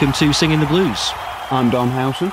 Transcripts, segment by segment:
welcome to Singing the Blues. I'm Dom Howson.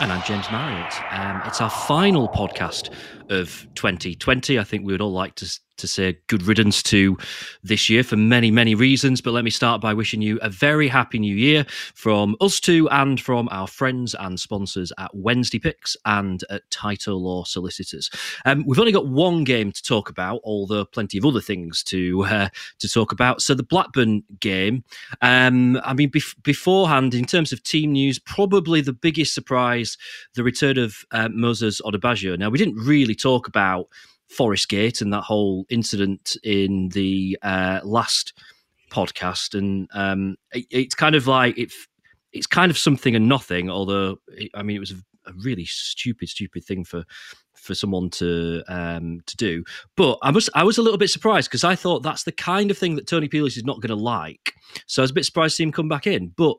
And I'm James Marriott. Um, it's our final podcast of 2020. I think we would all like to to say good riddance to this year for many, many reasons. But let me start by wishing you a very happy new year from us two and from our friends and sponsors at Wednesday Picks and at Title Law Solicitors. Um, we've only got one game to talk about, although plenty of other things to uh, to talk about. So the Blackburn game. Um, I mean, bef- beforehand, in terms of team news, probably the biggest surprise: the return of uh, Moses Odubajo. Now, we didn't really talk about Forest Gate and that whole incident in the uh, last podcast, and um, it, it's kind of like it, it's kind of something and nothing. Although it, I mean, it was a, a, really stupid, stupid thing for for someone to um, to do. But I was I was a little bit surprised because I thought that's the kind of thing that Tony Pulis is not going to like. So I was a bit surprised to see him come back in, but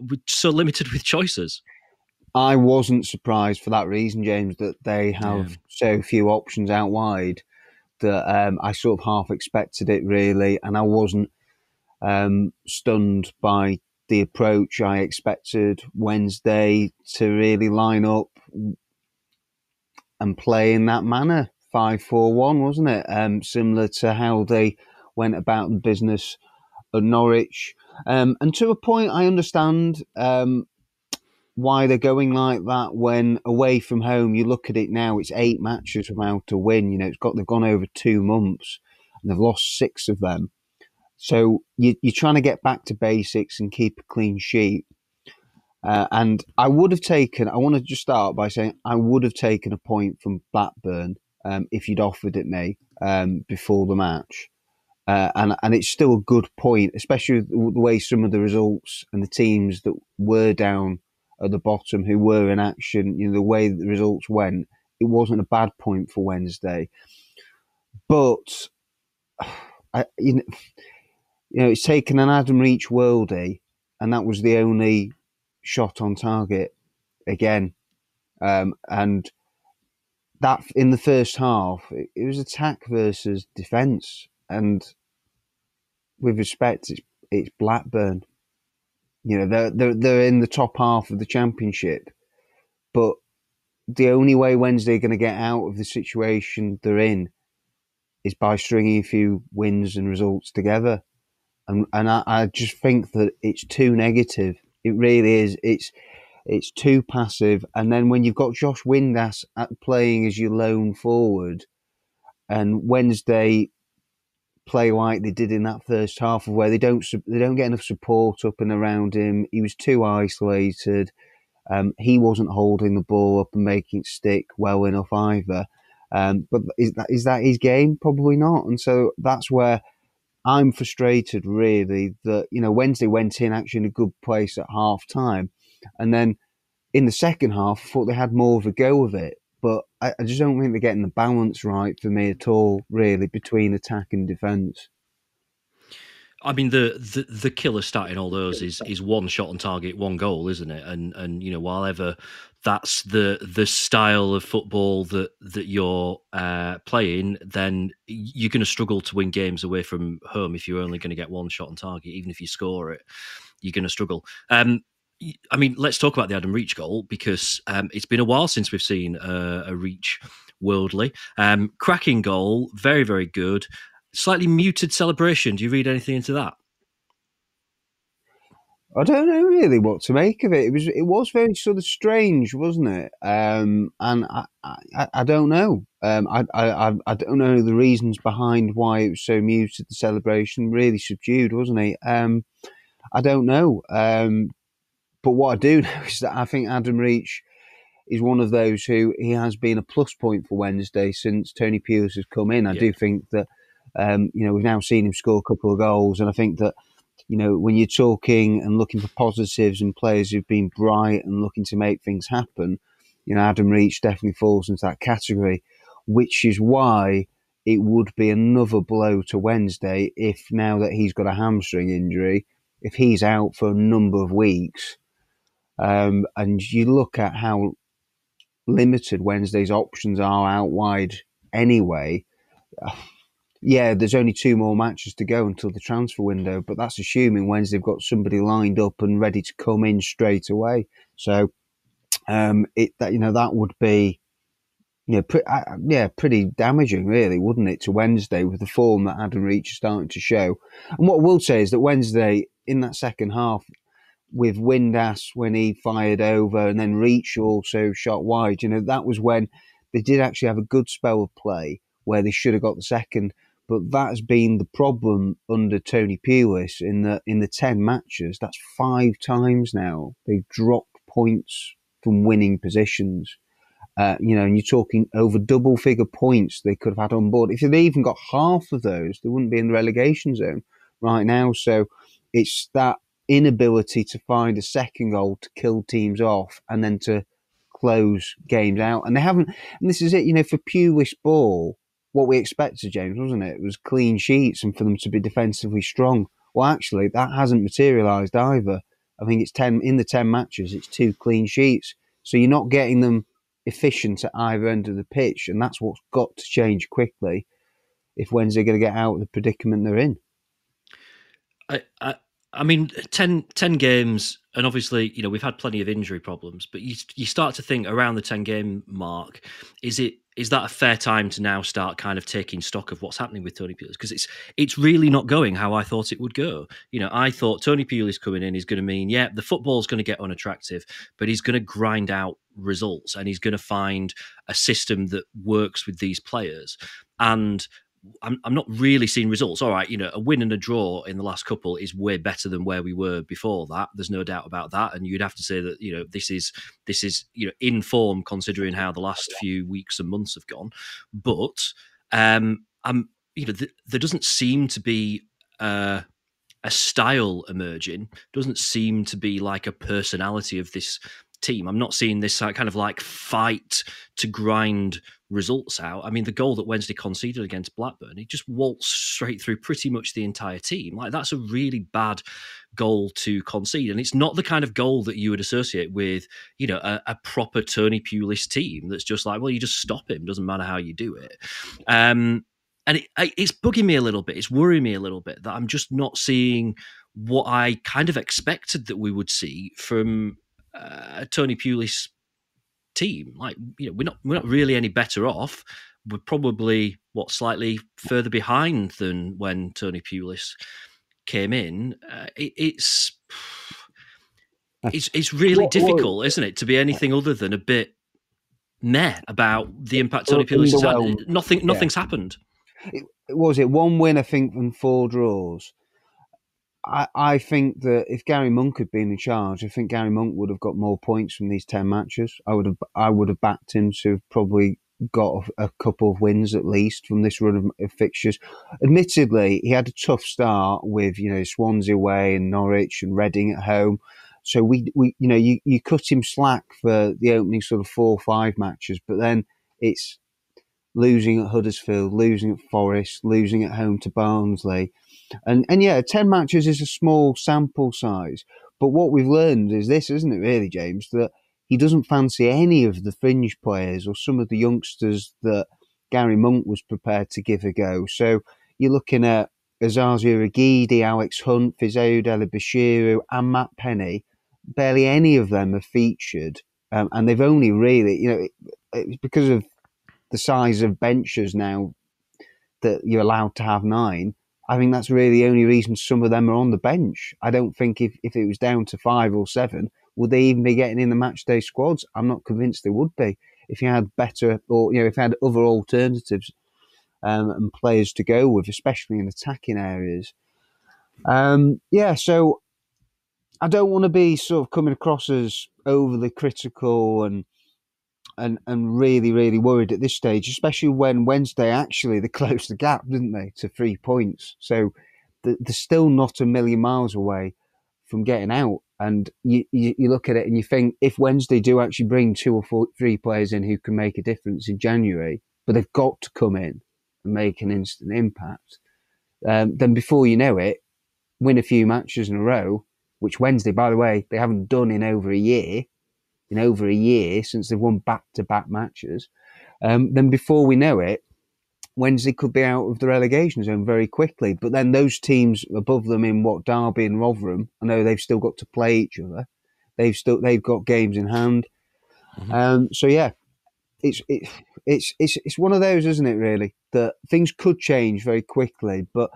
we're so limited with choices. I wasn't surprised for that reason, James, that they have yeah. so few options out wide that um, I sort of half expected it really, and I wasn't um, stunned by the approach. I expected Wednesday to really line up and play in that manner, five four one, wasn't it? Um, similar to how they went about the business at Norwich. Um, and to a point, I understand um, why they're going like that when away from home you look at it now it's eight matches without a win you know it's got they've gone over two months and they've lost six of them. So you, are trying to get back to basics and keep a clean sheet. Uh, and I would have taken I want to just start by saying I would have taken a point from Blackburn um, if you'd offered it me um, before the match. Uh, and and it's still a good point, especially the way some of the results and the teams that were down at the bottom who were in action, you know, the way the results went, it wasn't a bad point for Wednesday. But I, you know, you know, it's taken an Adam Reach worldie, and that was the only shot on target again. Um, and that in the first half, it, it was attack versus defence, and with respect, it's, it's Blackburn. You know, they're, they're, they're in the top half of the championship, but the only way Wednesday are going to get out of the situation they're in is by stringing a few wins and results together. And, and I, I just think that it's too negative. It really is. It's, it's too passive. And then when you've got Josh Windass at playing as your lone forward, and Wednesday play like they did in that first half, of where they don't they don't get enough support up and around him. He was too isolated. Um, he wasn't holding the ball up and making it stick well enough either. Um, but is that is that his game? Probably not. And so that's where I'm frustrated, really, that you know Wednesday went in actually in a good place at half time, and then in the second half, I thought they had more of a go of it but I, I, just don't think they're getting the balance right for me at all, really, between attack and defence. I mean, the, the the killer stat in all those is is one shot on target, one goal, isn't it? And and you know, while ever that's the the style of football that that you're uh, playing, then you're going to struggle to win games away from home if you're only going to get one shot on target. Even if you score it, you're going to struggle. Um, I mean, let's talk about the Adam Reach goal because um, it's been a while since we've seen uh, a Reach worldly. Um, cracking goal, very, very good. Slightly muted celebration. Do you read anything into that? I don't know really what to make of it. It was it was very sort of strange, wasn't it? Um, and I, I, I don't know. Um, I, I I don't know the reasons behind why it was so muted. The celebration really subdued, wasn't it? Um, I don't know. Um, but what I do know is that I think Adam Reach is one of those who he has been a plus point for Wednesday since Tony Pulis has come in. I yeah. do think that um, you know we've now seen him score a couple of goals, and I think that you know when you're talking and looking for positives and players who've been bright and looking to make things happen, you know Adam Reach definitely falls into that category, which is why it would be another blow to Wednesday if now that he's got a hamstring injury, if he's out for a number of weeks um, and you look at how limited Wednesday's options are out wide anyway. yeah, there's only two more matches to go until the transfer window, but that's assuming Wednesday they've got somebody lined up and ready to come in straight away. So, um, it that you know that would be, you know, pre- uh, yeah, pretty damaging, really, wouldn't it, to Wednesday with the form that Adam Reach is starting to show. And what I will say is that Wednesday in that second half, with Windass when he fired over, and then Reach also shot wide. You know, that was when they did actually have a good spell of play where they should have got the second. But that has been the problem under Tony Pulis in the in the ten matches. That's five times now they've dropped points from winning positions. Uh, you know, and you're talking over double figure points they could have had on board. If they even got half of those, they wouldn't be in the relegation zone right now. So it's that inability to find a second goal to kill teams off and then to close games out. And they haven't, and this is it, you know, for Pulis ball, what we expected, James, wasn't it? It was clean sheets and for them to be defensively strong. Well, actually, that hasn't materialised either. I think it's 10 in the 10 matches, it's two clean sheets. So you're not getting them efficient at either end of the pitch. And that's what's got to change quickly if Wednesday are going to get out of the predicament they're in. I, I, I mean, 10, 10 games, and obviously, you know, we've had plenty of injury problems, but you you start to think around the 10 game mark, is it is that a fair time to now start kind of taking stock of what's happening with Tony Pulis? Because it's it's really not going how I thought it would go. You know, I thought Tony Pulis coming in is going to mean, yeah, the football's going to get unattractive, but he's going to grind out results and he's going to find a system that works with these players. And I'm, I'm not really seeing results. All right, you know, a win and a draw in the last couple is way better than where we were before that. There's no doubt about that. And you'd have to say that you know this is this is you know in form considering how the last few weeks and months have gone. But um, I'm you know th- there doesn't seem to be. Uh, a style emerging doesn't seem to be like a personality of this team. I'm not seeing this kind of like fight to grind results out. I mean, the goal that Wednesday conceded against Blackburn, he just waltzed straight through pretty much the entire team. Like that's a really bad goal to concede, and it's not the kind of goal that you would associate with, you know, a, a proper Tony Pulis team. That's just like, well, you just stop him. Doesn't matter how you do it. Um, and it, it's bugging me a little bit. It's worrying me a little bit that I'm just not seeing what I kind of expected that we would see from uh, Tony Pulis team. Like you know, we're not we're not really any better off. We're probably what slightly further behind than when Tony Pulis came in. Uh, it, it's it's it's really difficult, isn't it, to be anything other than a bit meh about the impact Tony Pulis has had. Nothing nothing's yeah. happened. It, was it one win, I think, and four draws. I, I think that if Gary Monk had been in charge, I think Gary Monk would have got more points from these ten matches. I would have I would have backed him to probably got a, couple of wins at least from this run of, of, fixtures. Admittedly, he had a tough start with you know Swansea away and Norwich and Reading at home. So we, we you know you, you cut him slack for the opening sort of four or five matches, but then it's losing at Huddersfield, losing at Forest, losing at home to Barnsley and and yeah, ten matches is a small sample size. But what we've learned is this, isn't it, really, James? That he doesn't fancy any of the fringe players or some of the youngsters that Gary Monk was prepared to give a go. So you're looking at Osaze Urhoghide, Alex Hunt, Fisayo Dele-Bashiru, and Matt Penny. Barely any of them are featured. Um, and they've only really, you know, it, it's because of the size of benches now that you're allowed to have nine. I think that's really the only reason some of them are on the bench. I don't think if, if it was down to five or seven, would they even be getting in the match day squads? I'm not convinced they would be. If you had better, or you know, if you had other alternatives um, and players to go with, especially in attacking areas. Um, yeah, so I don't want to be sort of coming across as overly critical and and and really really worried at this stage, especially when Wednesday actually they closed the gap, didn't they, to three points? So they're still not a million miles away from getting out. And you, you, you look at it and you think if Wednesday do actually bring two or four, three players in who can make a difference in January, but they've got to come in and make an instant impact, um, then before you know it, win a few matches in a row, which Wednesday, by the way, they haven't done in over a year in over a year since they've won back to back matches. Um, then before we know it, Wednesday could be out of the relegation zone very quickly. But then those teams above them in what Derby and Rotherham, I know they've still got to play each other. They've still they've got games in hand. Mm-hmm. Um, so yeah, it's it, it's it's it's one of those, isn't it? Really, that things could change very quickly. But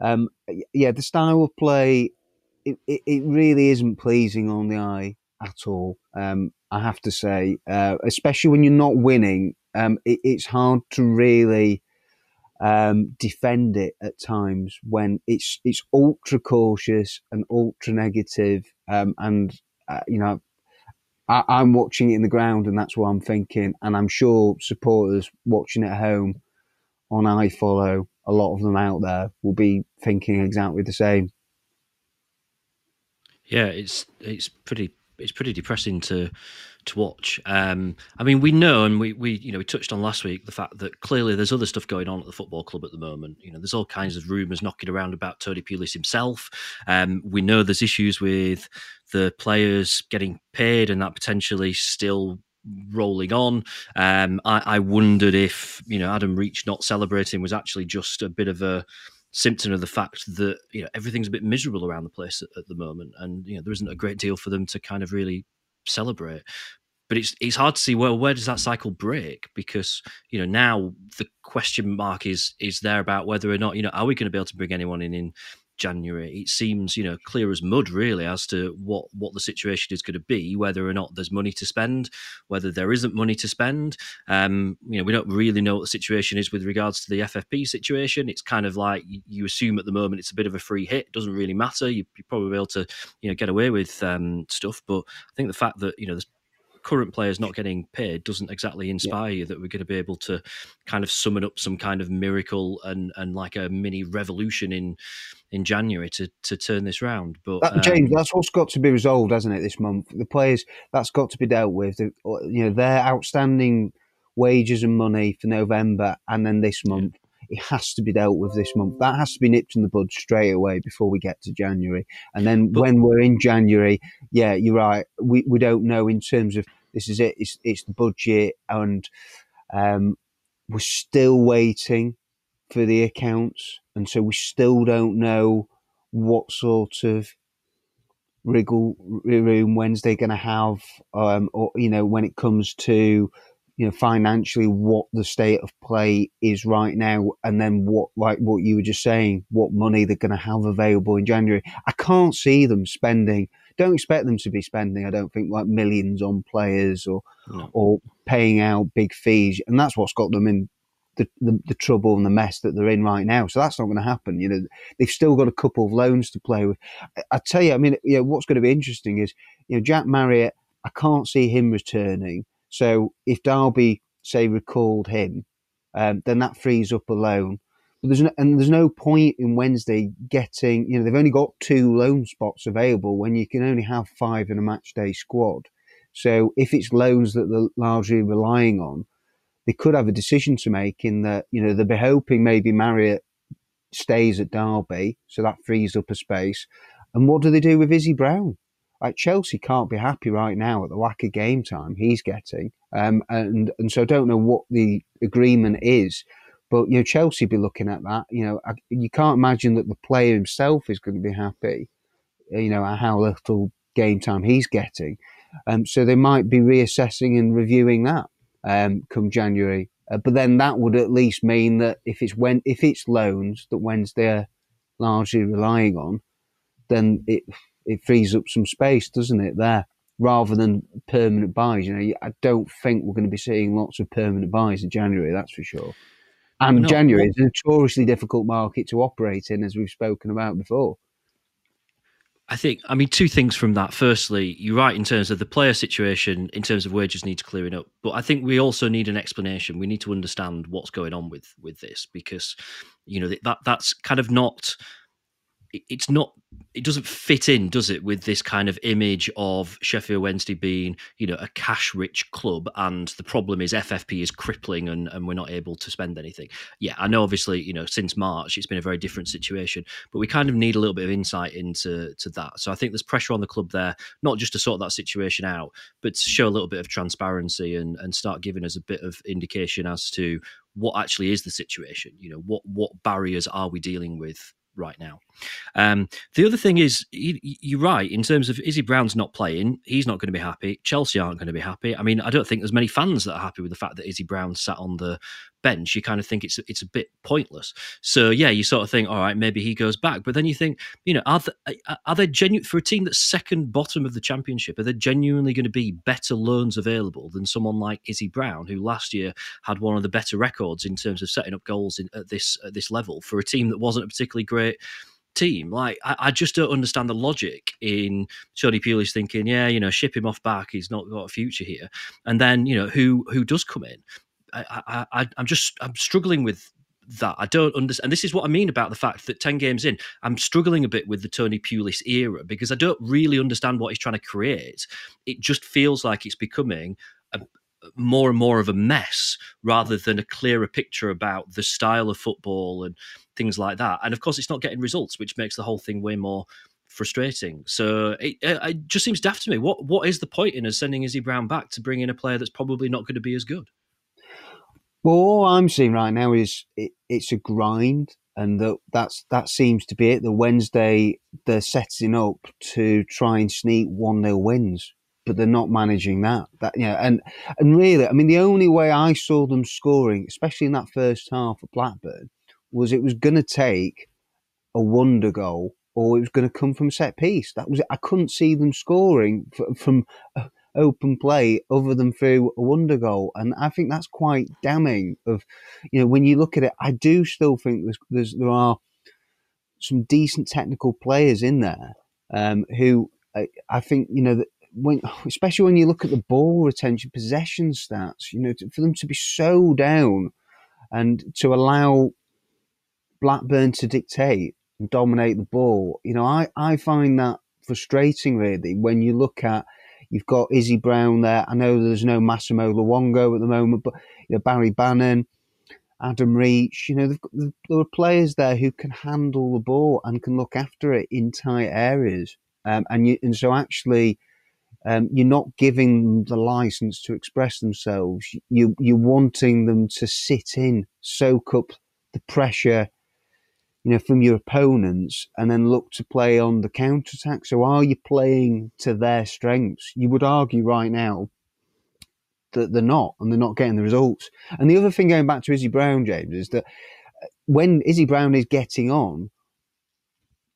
um, yeah, the style of play, it, it, it, really isn't pleasing on the eye at all. Um, I have to say, uh, especially when you're not winning, um, it, it's hard to really um, defend it at times when it's it's ultra cautious and ultra negative, um, and uh, you know. I, am watching it in the ground, and that's what I'm thinking. And I'm sure supporters watching at home on iFollow, a lot of them out there will be thinking exactly the same. Yeah, it's it's pretty it's pretty depressing to to watch. Um, I mean, we know, and we we you know we touched on last week the fact that clearly there's other stuff going on at the football club at the moment. You know, there's all kinds of rumours knocking around about Tony Pulis himself. Um, we know there's issues with the players getting paid, and that potentially still rolling on. Um, I, I wondered if you know Adam Reach not celebrating was actually just a bit of a symptom of the fact that you know everything's a bit miserable around the place at, at, the moment, and you know there isn't a great deal for them to kind of really celebrate. But it's it's hard to see well where does that cycle break because you know now the question mark is is there about whether or not you know are we going to be able to bring anyone in in January, it seems you know clear as mud really as to what what the situation is going to be, whether or not there's money to spend, whether there isn't money to spend. Um, you know, we don't really know what the situation is with regards to the FFP situation. It's kind of like you assume at the moment it's a bit of a free hit. It doesn't really matter. You, are probably able to you know get away with um, stuff, but I think the fact that you know there's current players not getting paid doesn't exactly inspire yeah. you that we're going to be able to kind of summon up some kind of miracle and and like a mini revolution in in January to to turn this round. But that, James, um, that's what's got to be resolved, hasn't it? This month, the players that's got to be dealt with. You know, their outstanding wages and money for November, and then this month. Yeah. It has to be dealt with this month. That has to be nipped in the bud straight away before we get to January. And then but, when we're in January, yeah, you're right. We we don't know in terms of this is it. It's it's the budget, and um, we're still waiting for the accounts, and so we still don't know what sort of wriggle room Wednesday going to have, um, or you know, when it comes to you know financially what the state of play is right now, and then what like what you were just saying, what money they're going to have available in January. I can't see them spending don't expect them to be spending, I don't think, like millions on players or no. or paying out big fees, and that's what's got them in the, the, the, trouble and the mess that they're in right now. So that's not going to happen. You know, they've still got a couple of loans to play with. I, I tell you, I mean, you know, what's going to be interesting is, you know, Jack Marriott. I can't see him returning. So if Derby say recalled him, um, then that frees up a loan. But there's no, and there's no point in Wednesday getting, you know, they've only got two loan spots available when you can only have five in a match day squad. So if it's loans that they're largely relying on, they could have a decision to make in that, you know, they'll be hoping maybe Marriott stays at Derby, so that frees up a space. And what do they do with Izzy Brown? Like Chelsea can't be happy right now at the lack of game time he's getting, um, and and so I don't know what the agreement is but you know, Chelsea be looking at that. You know, you can't imagine that the player himself is going to be happy. You know, how little game time he's getting. Um, so they might be reassessing and reviewing that um, come January. Uh, but then that would at least mean that if it's when if it's loans that Wednesday are largely relying on, then it it frees up some space, doesn't it? There, rather than permanent buys. You know, I don't think we're going to be seeing lots of permanent buys in January. That's for sure. And no, January is a notoriously difficult market to operate in, as we've spoken about before. I think, I mean, two things from that. Firstly, you're right in terms of the player situation, in terms of wages needs clearing up. But I think we also need an explanation. We need to understand what's going on with with this because, you know, that that's kind of not it's not it doesn't fit in, does it, with this kind of image of Sheffield Wednesday being, you know, a cash rich club and the problem is FFP is crippling and, and we're not able to spend anything. Yeah, I know obviously, you know, since March it's been a very different situation, but we kind of need a little bit of insight into to that. So I think there's pressure on the club there, not just to sort that situation out, but to show a little bit of transparency and, and start giving us a bit of indication as to what actually is the situation. You know, what what barriers are we dealing with right now. Um, the other thing is, you're right in terms of Izzy Brown's not playing. He's not going to be happy. Chelsea aren't going to be happy. I mean, I don't think there's many fans that are happy with the fact that Izzy Brown sat on the bench. You kind of think it's it's a bit pointless. So yeah, you sort of think, all right, maybe he goes back. But then you think, you know, are they, are they genuine for a team that's second bottom of the championship? Are there genuinely going to be better loans available than someone like Izzy Brown, who last year had one of the better records in terms of setting up goals in, at this at this level for a team that wasn't a particularly great team. Like, I, I, just don't understand the logic in Tony Pulis thinking, yeah, you know, ship him off back. He's not got a future here. And then, you know, who who does come in? I, I, I'm just I'm struggling with that. I don't understand. And this is what I mean about the fact that 10 games in, I'm struggling a bit with the Tony Pulis era because I don't really understand what he's trying to create. It just feels like it's becoming a, more and more of a mess rather than a clearer picture about the style of football and things like that. And of course, it's not getting results, which makes the whole thing way more frustrating. So it, it, just seems daft to me. What what is the point in us sending Izzy Brown back to bring in a player that's probably not going to be as good? Well, all I'm seeing right now is it, it's a grind, and that that's that seems to be it. The Wednesday they're setting up to try and sneak one 0 wins but they're not managing that. That yeah, and and really, I mean, the only way I saw them scoring, especially in that first half of Blackburn, was it was going to take a wonder goal or it was going to come from set piece. That was it. I couldn't see them scoring from uh, open play other than through a wonder goal, and I think that's quite damning. Of you know, when you look at it, I do still think there's, there's there are some decent technical players in there um, who I, I, think you know that when, especially when you look at the ball retention, possession stats, you know, for them to be so down and to allow Blackburn to dictate and dominate the ball, you know, I, I find that frustrating really when you look at you've got Izzy Brown there. I know there's no Massimo Luongo at the moment, but you know, Barry Bannan, Adam Reach, you know, got, there are players there who can handle the ball and can look after it in tight areas. Um, and you, and so actually, um, you're not giving them the license to express themselves. You, you're wanting them to sit in, soak up the pressure, you know, from your opponents, and then look to play on the counter attack. So, are you playing to their strengths? You would argue right now that they're not, and they're not getting the results. And the other thing, going back to Izzy Brown, James, is that uh, when Izzy Brown is getting on,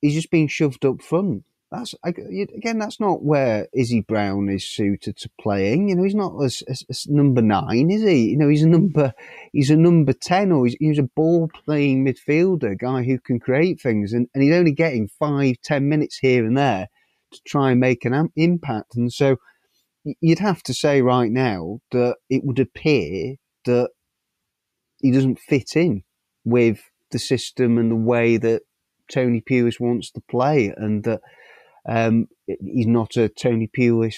he's just being shoved up front that's again, that's not where Izzy Brown is suited to playing. You know, he's not as, as, as number nine, is he? You know, he's a number, he's a number ten, or he's, he's a ball playing midfielder, guy who can create things, and, and he's only getting five, ten minutes here and there to try and make an impact. And so, you'd have to say right now that it would appear that he doesn't fit in with the system and the way that Tony Pulis wants to play, and that um, he's not a Tony Pulis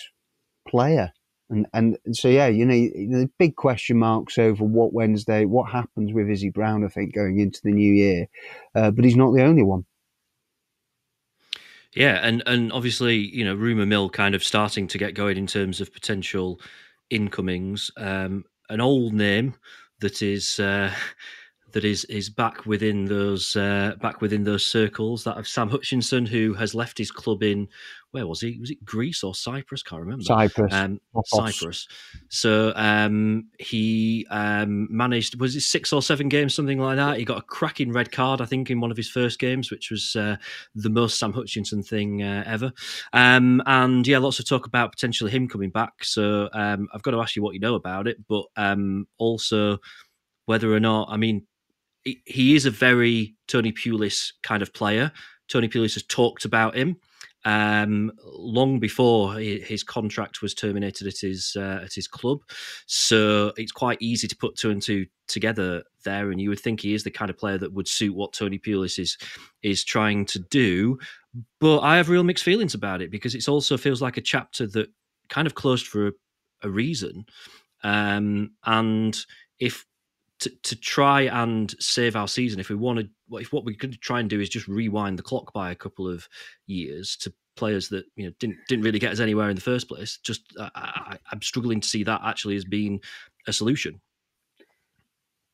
player. And, and so, yeah, you know, the big question marks over what Wednesday, what happens with Izzy Brown, I think, going into the new year. Uh, but he's not the only one. Yeah, and and obviously, you know, rumor mill kind of starting to get going in terms of potential incomings. Um, an old name that is uh, that is is back within those uh, back within those circles. That of Sam Hutchinson, who has left his club in where was he? Was it Greece or Cyprus? Can't remember. Cyprus. Um, Cyprus. So um, he um, managed was it six or seven games, something like that. He got a cracking red card, I think, in one of his first games, which was uh, the most Sam Hutchinson thing uh, ever. Um, and yeah, lots of talk about potentially him coming back. So um, I've got to ask you what you know about it, but um, also whether or not, I mean, he is a very Tony Pulis kind of player. Tony Pulis has talked about him. um, long before his contract was terminated at his uh, at his club. So it's quite easy to put two and two together there, and you would think he is the kind of player that would suit what Tony Pulis is is trying to do. But I have real mixed feelings about it because it also feels like a chapter that kind of closed for a, a reason. Um, and if to, to try and save our season, if we wanted, if what we could try and do is just rewind the clock by a couple of years to players that you know didn't didn't really get us anywhere in the first place, just I, i'm struggling to see that actually as being a solution.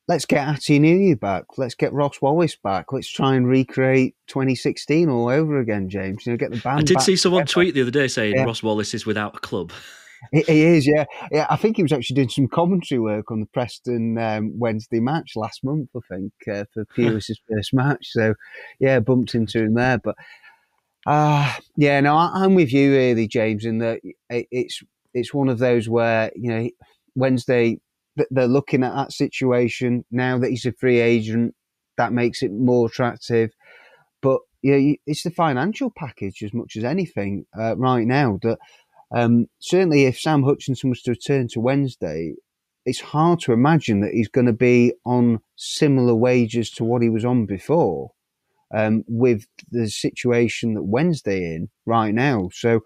Let's get Atdhe Nuhiu back. Let's get Ross Wallace back. Let's try and recreate 2016 all over again, James. You know, get the band. I did see someone together. tweet the other day saying yeah. Ross Wallace is without a club. He, he, is, yeah, yeah. I think he was actually doing some commentary work on the Preston um, Wednesday match last month. I think uh, for Pulis's first match. So, yeah, bumped into him there. But uh, yeah, no, I, am with you, really, James. In that it, it's it's one of those where you know Wednesday they're looking at that situation now that he's a free agent. That makes it more attractive. But yeah, it's the financial package as much as anything uh, right now that um, certainly, if Sam Hutchinson was to return to Wednesday, it's hard to imagine that he's going to be on similar wages to what he was on before, um, with the situation that Wednesday in right now. So,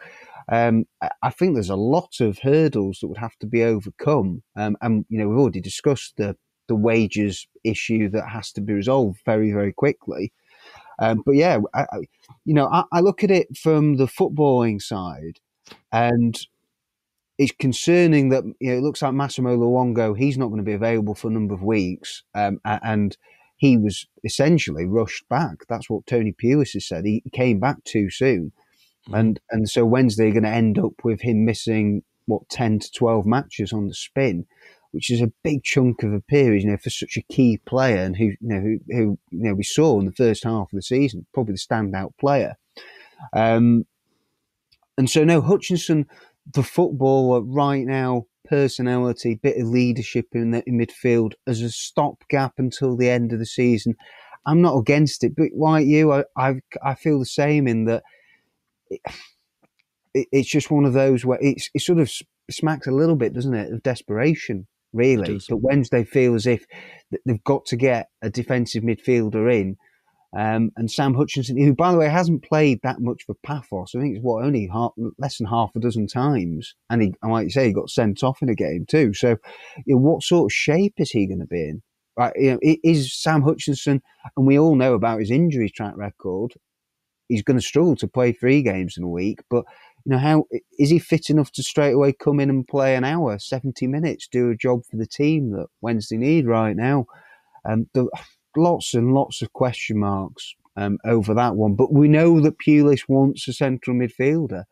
um, I think there's a lot of hurdles that would have to be overcome, um, and you know we've already discussed the the wages issue that has to be resolved very very quickly. Um, but yeah, I, you know, I, I, look at it from the footballing side, and it's concerning that you know, it looks like Massimo Luongo, he's not going to be available for a number of weeks. Um, and he was essentially rushed back. That's what Tony Pulis has said. He came back too soon. Mm-hmm. And and so Wednesday are going to end up with him missing what ten to twelve matches on the spin, which is a big chunk of a period, you know, for such a key player and who you know who, who you know we saw in the first half of the season, probably the standout player. Um, and so, no, Hutchinson, the footballer right now, personality, bit of leadership in the in midfield as a stopgap until the end of the season. I'm not against it, but like you, I I, I feel the same in that it, it, it's just one of those where it's it sort of smacks a little bit, doesn't it, of desperation, really. But Wednesday feel as if they've got to get a defensive midfielder in um, and Sam Hutchinson, who, by the way, hasn't played that much for Paphos. I think it's what only half, less than half a dozen times, and he, like you say, he got sent off in a game too. So, you know, what sort of shape is he going to be in? Right, you know, is Sam Hutchinson, and we all know about his injury track record. He's going to struggle to play three games in a week, but you know, how is he fit enough to straight away come in and play an hour, seventy minutes, do a job for the team that Wednesday need right now? Um, the, lots and lots of question marks um, over that one. But we know that Pulis wants a central midfielder.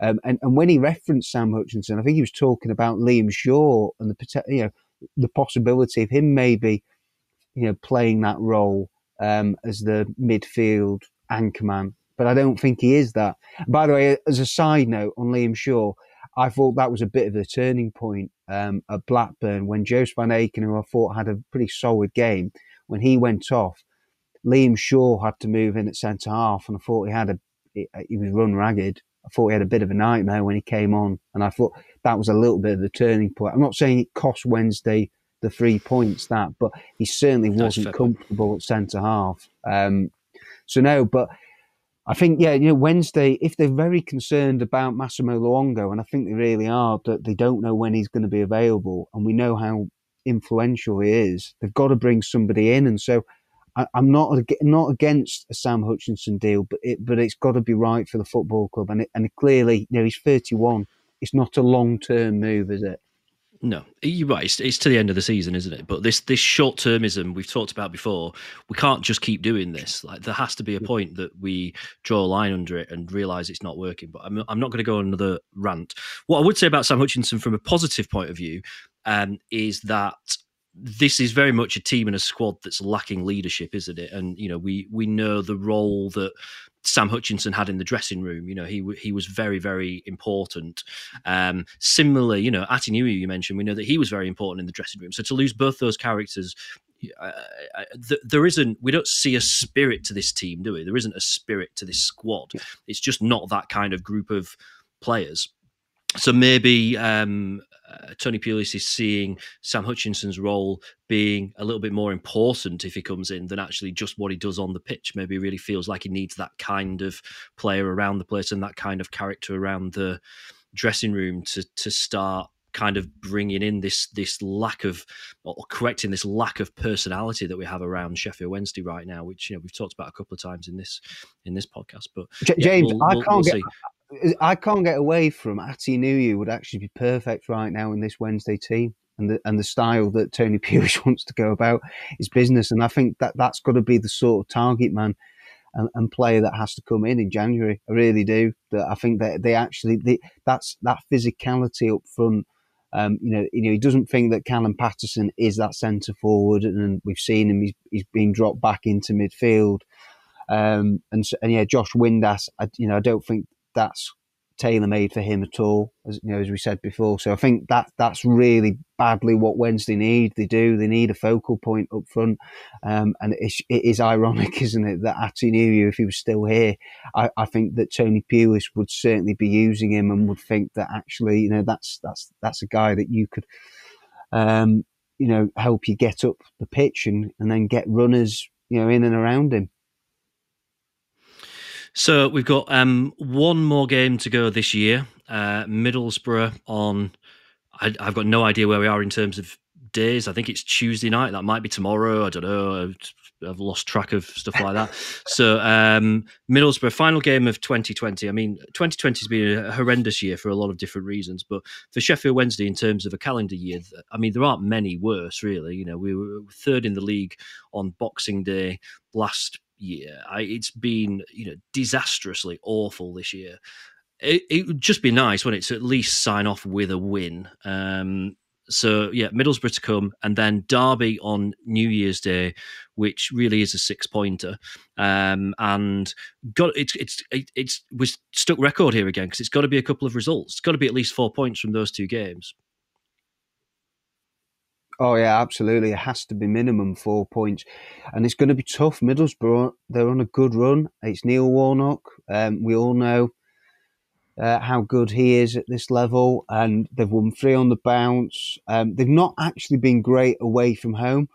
Um, and, and when he referenced Sam Hutchinson, I think he was talking about Liam Shaw and the you know the possibility of him maybe you know playing that role um, as the midfield anchorman. But I don't think he is that. By the way, as a side note on Liam Shaw, I thought that was a bit of a turning point um, at Blackburn when Joost Van Aken, who I thought had a pretty solid game, when he went off, Liam Shaw had to move in at centre half, and I thought he had a he was run ragged. I thought he had a bit of a nightmare when he came on, and I thought that was a little bit of the turning point. I'm not saying it cost Wednesday the three points that, but he certainly wasn't comfortable at centre half. Um, so no, but I think yeah, you know Wednesday if they're very concerned about Massimo Luongo, and I think they really are, that they don't know when he's going to be available, and we know how influential he is, they've got to bring somebody in. And so I, am not not against a Sam Hutchinson deal, but it but it's got to be right for the football club. And it, and clearly, you know, he's 31. It's not a long term move, is it? No, you're right. It's, it's, to the end of the season, isn't it? But this this short termism we've talked about before, we can't just keep doing this. Like there has to be a mm. point that we draw a line under it and realise it's not working. But I'm I'm not going to go on another rant. What I would say about Sam Hutchinson from a positive point of view um, is that this is very much a team and a squad that's lacking leadership, isn't it? And you know, we we know the role that Sam Hutchinson had in the dressing room. You know, he he was very very important. Um, similarly, you know, Atdhe Nuhiu, you mentioned, we know that he was very important in the dressing room. So to lose both those characters I, I, th- there isn't. We don't see a spirit to this team, do we? There isn't a spirit to this squad. It's just not that kind of group of players. So maybe um, uh, Tony Pulis is seeing Sam Hutchinson's role being a little bit more important if he comes in than actually just what he does on the pitch. Maybe he really feels like he needs that kind of player around the place and that kind of character around the dressing room to to start kind of bringing in this this lack of or correcting this lack of personality that we have around Sheffield Wednesday right now, which you know we've talked about a couple of times in this in this podcast. But J- yeah, James, we'll, I can't we'll get. I can't get away from Atdhe Nuhiu would actually be perfect right now in this Wednesday team and the and the style that Tony Pulis wants to go about his business. And I think that that's got to be the sort of target man and, and, player that has to come in in January. I really do. That I think that they actually they, that's that physicality up front. Um, you know, you know, he doesn't think that Callum Paterson is that centre forward, and we've seen him. He's, he's been dropped back into midfield. Um, and and yeah, Josh Windass. I, you know, I don't think that's tailor made for him at all, as you know, as we said before. So I think that that's really badly what Wednesday need. They do. They need a focal point up front, um, and it's, it is ironic, isn't it, that Atdhe Nuhiu, if he was still here, I, I think that Tony Pulis would certainly be using him and would think that actually, you know, that's that's that's a guy that you could. Um, you know, help you get up the pitch and, and then get runners, you know, in and around him. So we've got um, one more game to go this year. Uh, Middlesbrough on. I, have got no idea where we are in terms of days. I think it's Tuesday night. That might be tomorrow. I don't know. I've lost track of stuff like that. so um, Middlesbrough final game of 2020. I mean, 2020 has been a horrendous year for a lot of different reasons, but for Sheffield Wednesday in terms of a calendar year, I mean, there aren't many worse really. You know, we were third in the league on Boxing Day last year. I, it's been you know disastrously awful this year. It, it, would just be nice, wouldn't it, to at least sign off with a win. Um, so yeah, Middlesbrough to come, and then Derby on New Year's Day, which really is a six pointer. Um, and got it's it's it's was stuck record here again because it's got to be a couple of results. It's got to be at least four points from those two games. Oh yeah, absolutely. It has to be minimum four points, and it's going to be tough. Middlesbrough, they're on a good run. It's Neil Warnock. Um, we all know uh, how good he is at this level, and they've won three on the bounce. Um, they've not actually been great away from home,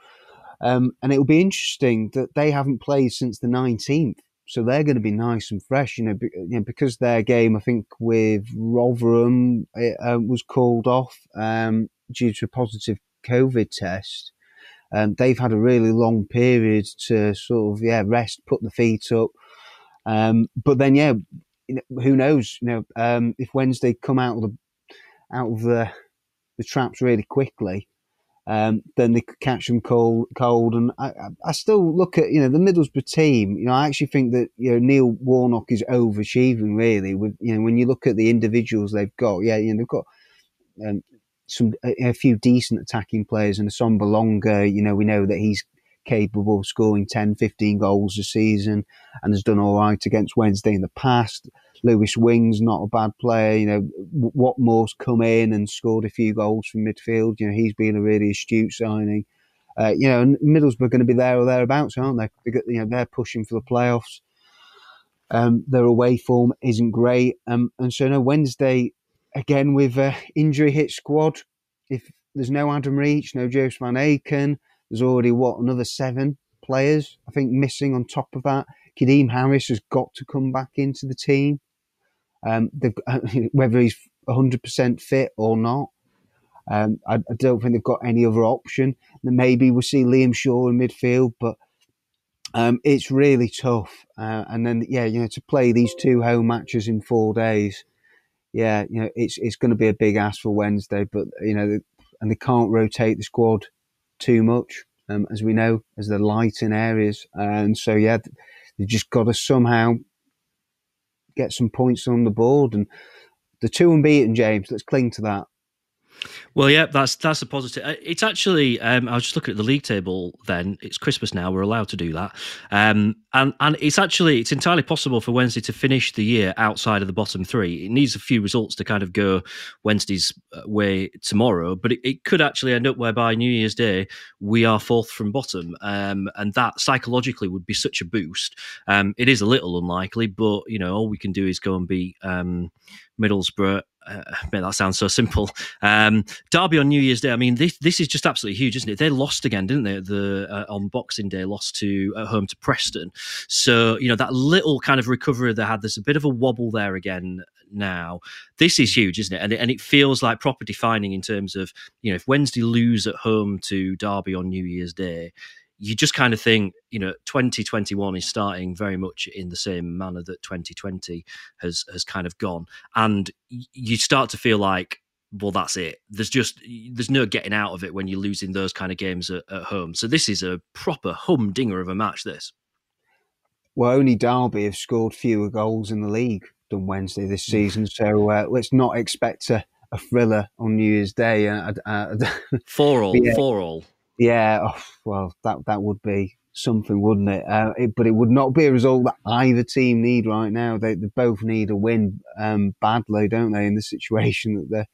um, and it'll be interesting that they haven't played since the nineteenth. So they're going to be nice and fresh, you know, be, you know because their game, I think, with Rotherham it, uh, was called off um, due to a positive COVID test, um, they've had a really long period to sort of yeah rest, put the feet up. Um, but then yeah, who knows? You know, um, if Wednesday come out of the out of the the traps really quickly, um, then they could catch them cold. Cold, and I, I still look at you know the Middlesbrough team. You know, I actually think that you know Neil Warnock is overachieving really. With you know when you look at the individuals they've got, yeah, you know they've got um, some a, a, few decent attacking players and Assombalonga, you know, we know that he's capable of scoring 10, 15 goals a season and has done all right against Wednesday in the past. Lewis Wing's not a bad player. You know, Watmore's come in and scored a few goals from midfield. You know, he's been a really astute signing. Uh, you know, Middlesbrough are going to be there or thereabouts, aren't they? they you know, they're pushing for the playoffs. Um, their away form isn't great. Um, and so, no, Wednesday again with uh, injury hit squad. If there's no Adam Reach, no Joost Van Aken, there's already what another seven players I think missing on top of that. Kadeem Harris has got to come back into the team. Um, whether he's 100% fit or not. Um, I, I, don't think they've got any other option. Maybe we'll see Liam Shaw in midfield, but um, it's really tough. Uh, and then, yeah, you know, to play these two home matches in four days, yeah, you know, it's it's going to be a big ask for Wednesday, but you know, and they can't rotate the squad too much, um, as we know, as they're light in areas, and so yeah, they've just got to somehow get some points on the board, and the two unbeaten, James. Let's cling to that. Well, yeah, that's that's a positive. Uh, it's actually, um, I was just looking at the league table. Then it's Christmas now; we're allowed to do that, um, and and it's actually it's entirely possible for Wednesday to finish the year outside of the bottom three. It needs a few results to kind of go Wednesday's uh, way tomorrow, but it, it could actually end up whereby New Year's Day we are fourth from bottom, um, and that psychologically would be such a boost. Um, it is a little unlikely, but you know all we can do is go and beat um, Middlesbrough uh, that sounds so simple. Um, Derby on New Year's Day. I mean, this this is just absolutely huge, isn't it? They lost again, didn't they? The uh, on Boxing Day, lost to at home to Preston. So you know that little kind of recovery they had. There's a bit of a wobble there again now. This is huge, isn't it? And and it feels like proper defining in terms of you know if Wednesday lose at home to Derby on New Year's Day, you just kind of think, you know, 2021 is starting very much in the same manner that 2020 has has kind of gone, and you start to feel like, well, that's it. There's just there's no getting out of it when you're losing those kind of games at, at home. So this is a proper humdinger of a match. This. Well, only Derby have scored fewer goals in the league than Wednesday this mm. season, so uh, let's not expect a, a thriller on New Year's Day. Uh, uh, four all, yeah. four all. Yeah, oh, well, that that would be something, wouldn't it? Uh, it? But it would not be a result that either team need right now. They, they both need a win um, badly, don't they? In the situation that they,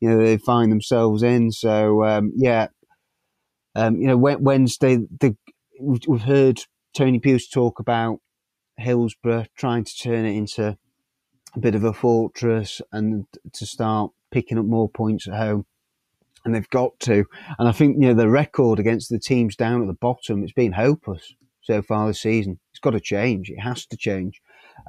you know, they find themselves in. So um, yeah, um, you know, Wednesday, the, we've heard Tony Pulis talk about Hillsborough trying to turn it into a bit of a fortress and to start picking up more points at home and they've got to. And I think you know the record against the teams down at the bottom, it's been hopeless so far this season. It's got to change. It has to change.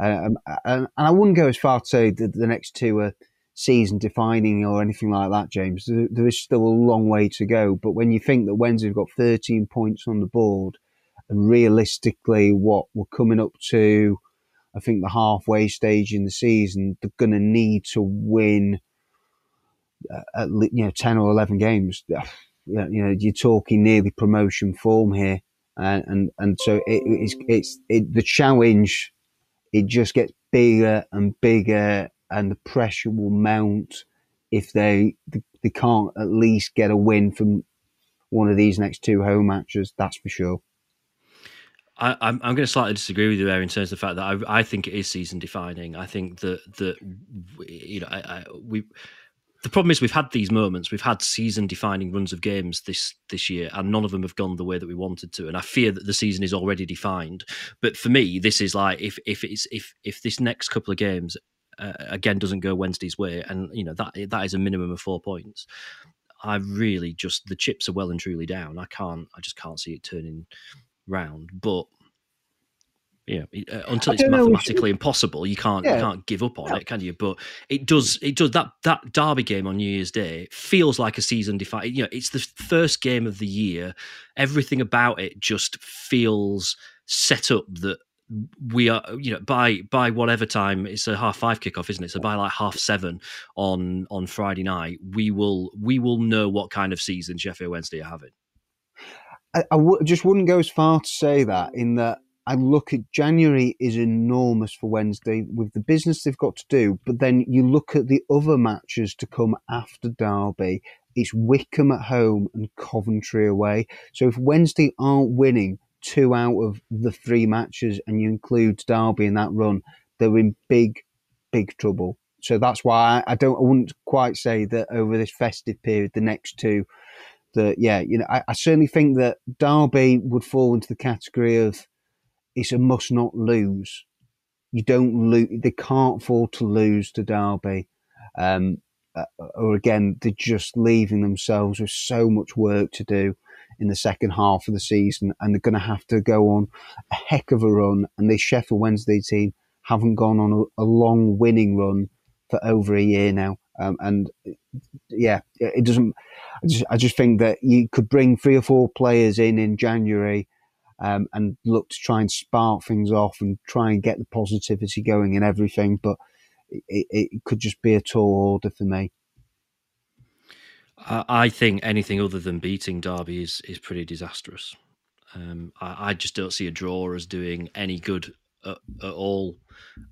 Um, and, I wouldn't go as far to say that the next two are season defining or anything like that, James. There, is still a long way to go. But when you think that Wednesday have got 13 points on the board, and realistically, what we're coming up to, I think the halfway stage in the season, they're going to need to win at you know ten or eleven games. You know, you're talking nearly promotion form here, and and, and so it, it's it's it, the challenge. It just gets bigger and bigger, and the pressure will mount if they they can't at least get a win from one of these next two home matches. That's for sure. I, am I'm, I'm going to slightly disagree with you there in terms of the fact that I, I think it is season defining. I think that that you know I, I, we the problem is we've had these moments. We've had season defining runs of games this this year and none of them have gone the way that we wanted to and i fear that the season is already defined. But for me this is like if if it's if if this next couple of games uh, again doesn't go wednesday's way and you know that that is a minimum of 4 points i really just the chips are well and truly down. I can't i just can't see it turning round. But yeah, uh, until it's mathematically impossible, you can't yeah. you can't give up on yeah. it, can you? But it does it does that that Derby game on New Year's Day feels like a season defining. You know, it's the first game of the year. Everything about it just feels set up that we are you know by by whatever time it's a half five kickoff isn't it so by like half seven on on friday night we will we will know what kind of season sheffield wednesday are having I I w- just wouldn't go as far to say that in that I look at January is enormous for Wednesday with the business they've got to do. But then you look at the other matches to come after Derby. It's Wycombe at home and Coventry away. So if Wednesday aren't winning two out of the three matches and you include Derby in that run, they're in big, big trouble. So that's why I, don't, I wouldn't quite say that over this festive period, the next two, that yeah, you know, I, I certainly think that Derby would fall into the category of it's a must not lose. You don't lose. They can't afford to lose to Derby. Um, uh, or again, they're just leaving themselves with so much work to do in the second half of the season, and they're going to have to go on a heck of a run. And this Sheffield Wednesday team haven't gone on a, a long winning run for over a year now. Um, and yeah, it doesn't. I just, I just think that you could bring three or four players in in January um, and look to try and spark things off and try and get the positivity going and everything. But it, it could just be a tall order for me. I think anything other than beating Derby is is pretty disastrous. Um, I, I, just don't see a draw as doing any good at, at all.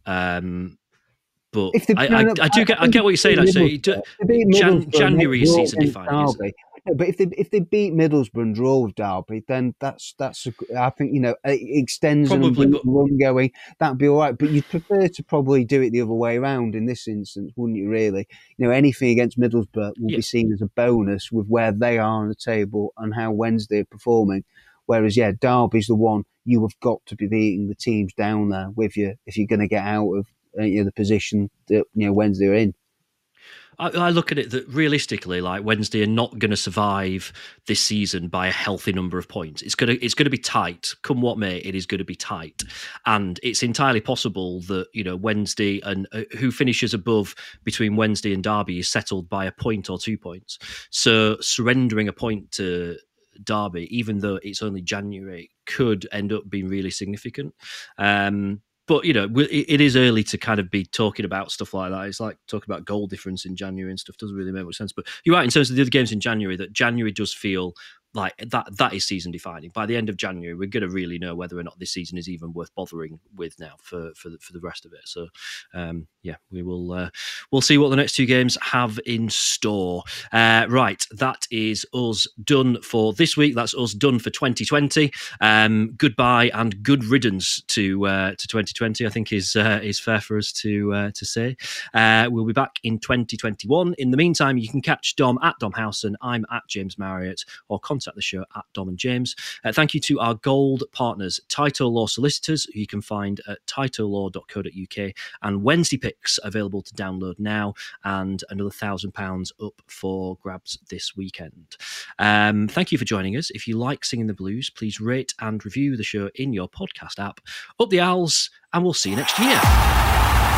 Um, But I, I, I, do get I get what you're saying. Actually, Jan, January is season defining. But if they if they beat Middlesbrough and draw with Derby, then that's that's a, I think you know it extends probably, and run going. That'd be all right. But you'd prefer to probably do it the other way around in this instance, wouldn't you? Really, you know, anything against Middlesbrough will yeah. be seen as a bonus with where they are on the table and how Wednesday are performing. Whereas, yeah, Derby's the one you have got to be beating the teams down there with you if you're going to get out of uh, you know, the position that you know Wednesday are in. I, I, look at it that realistically, like Wednesday are not going to survive this season by a healthy number of points. It's gonna it's gonna be tight. Come what may, it is going to be tight, and it's entirely possible that you know Wednesday and uh, who finishes above between Wednesday and Derby is settled by a point or two points. So surrendering a point to Derby, even though it's only January, could end up being really significant. Um, but you know, it is early to kind of be talking about stuff like that. It's like talking about goal difference in January and stuff doesn't really make much sense. But you're right in terms of the other games in January that January does feel like that that is season defining. By the end of January, we're going to really know whether or not this season is even worth bothering with now for for the, for the rest of it. So, um, yeah, we will uh, we'll see what the next two games have in store. Uh, right, that is us done for this week. That's us done for 2020. Um, goodbye and good riddance to uh, to 2020. I think is uh, is fair for us to uh, to say. Uh, we'll be back in 2021. In the meantime, you can catch Dom at Dom Howson. I'm at James Marriott or contact contact the show at Dom and James. Uh, thank you to our gold partners, Tyto Law Solicitors, who you can find at tytolaw.co.uk, and Wednesday Picks, available to download now, and another thousand pounds up for grabs this weekend. Um, thank you for joining us. If you like singing the blues, please rate and review the show in your podcast app. Up the owls, and we'll see you next year.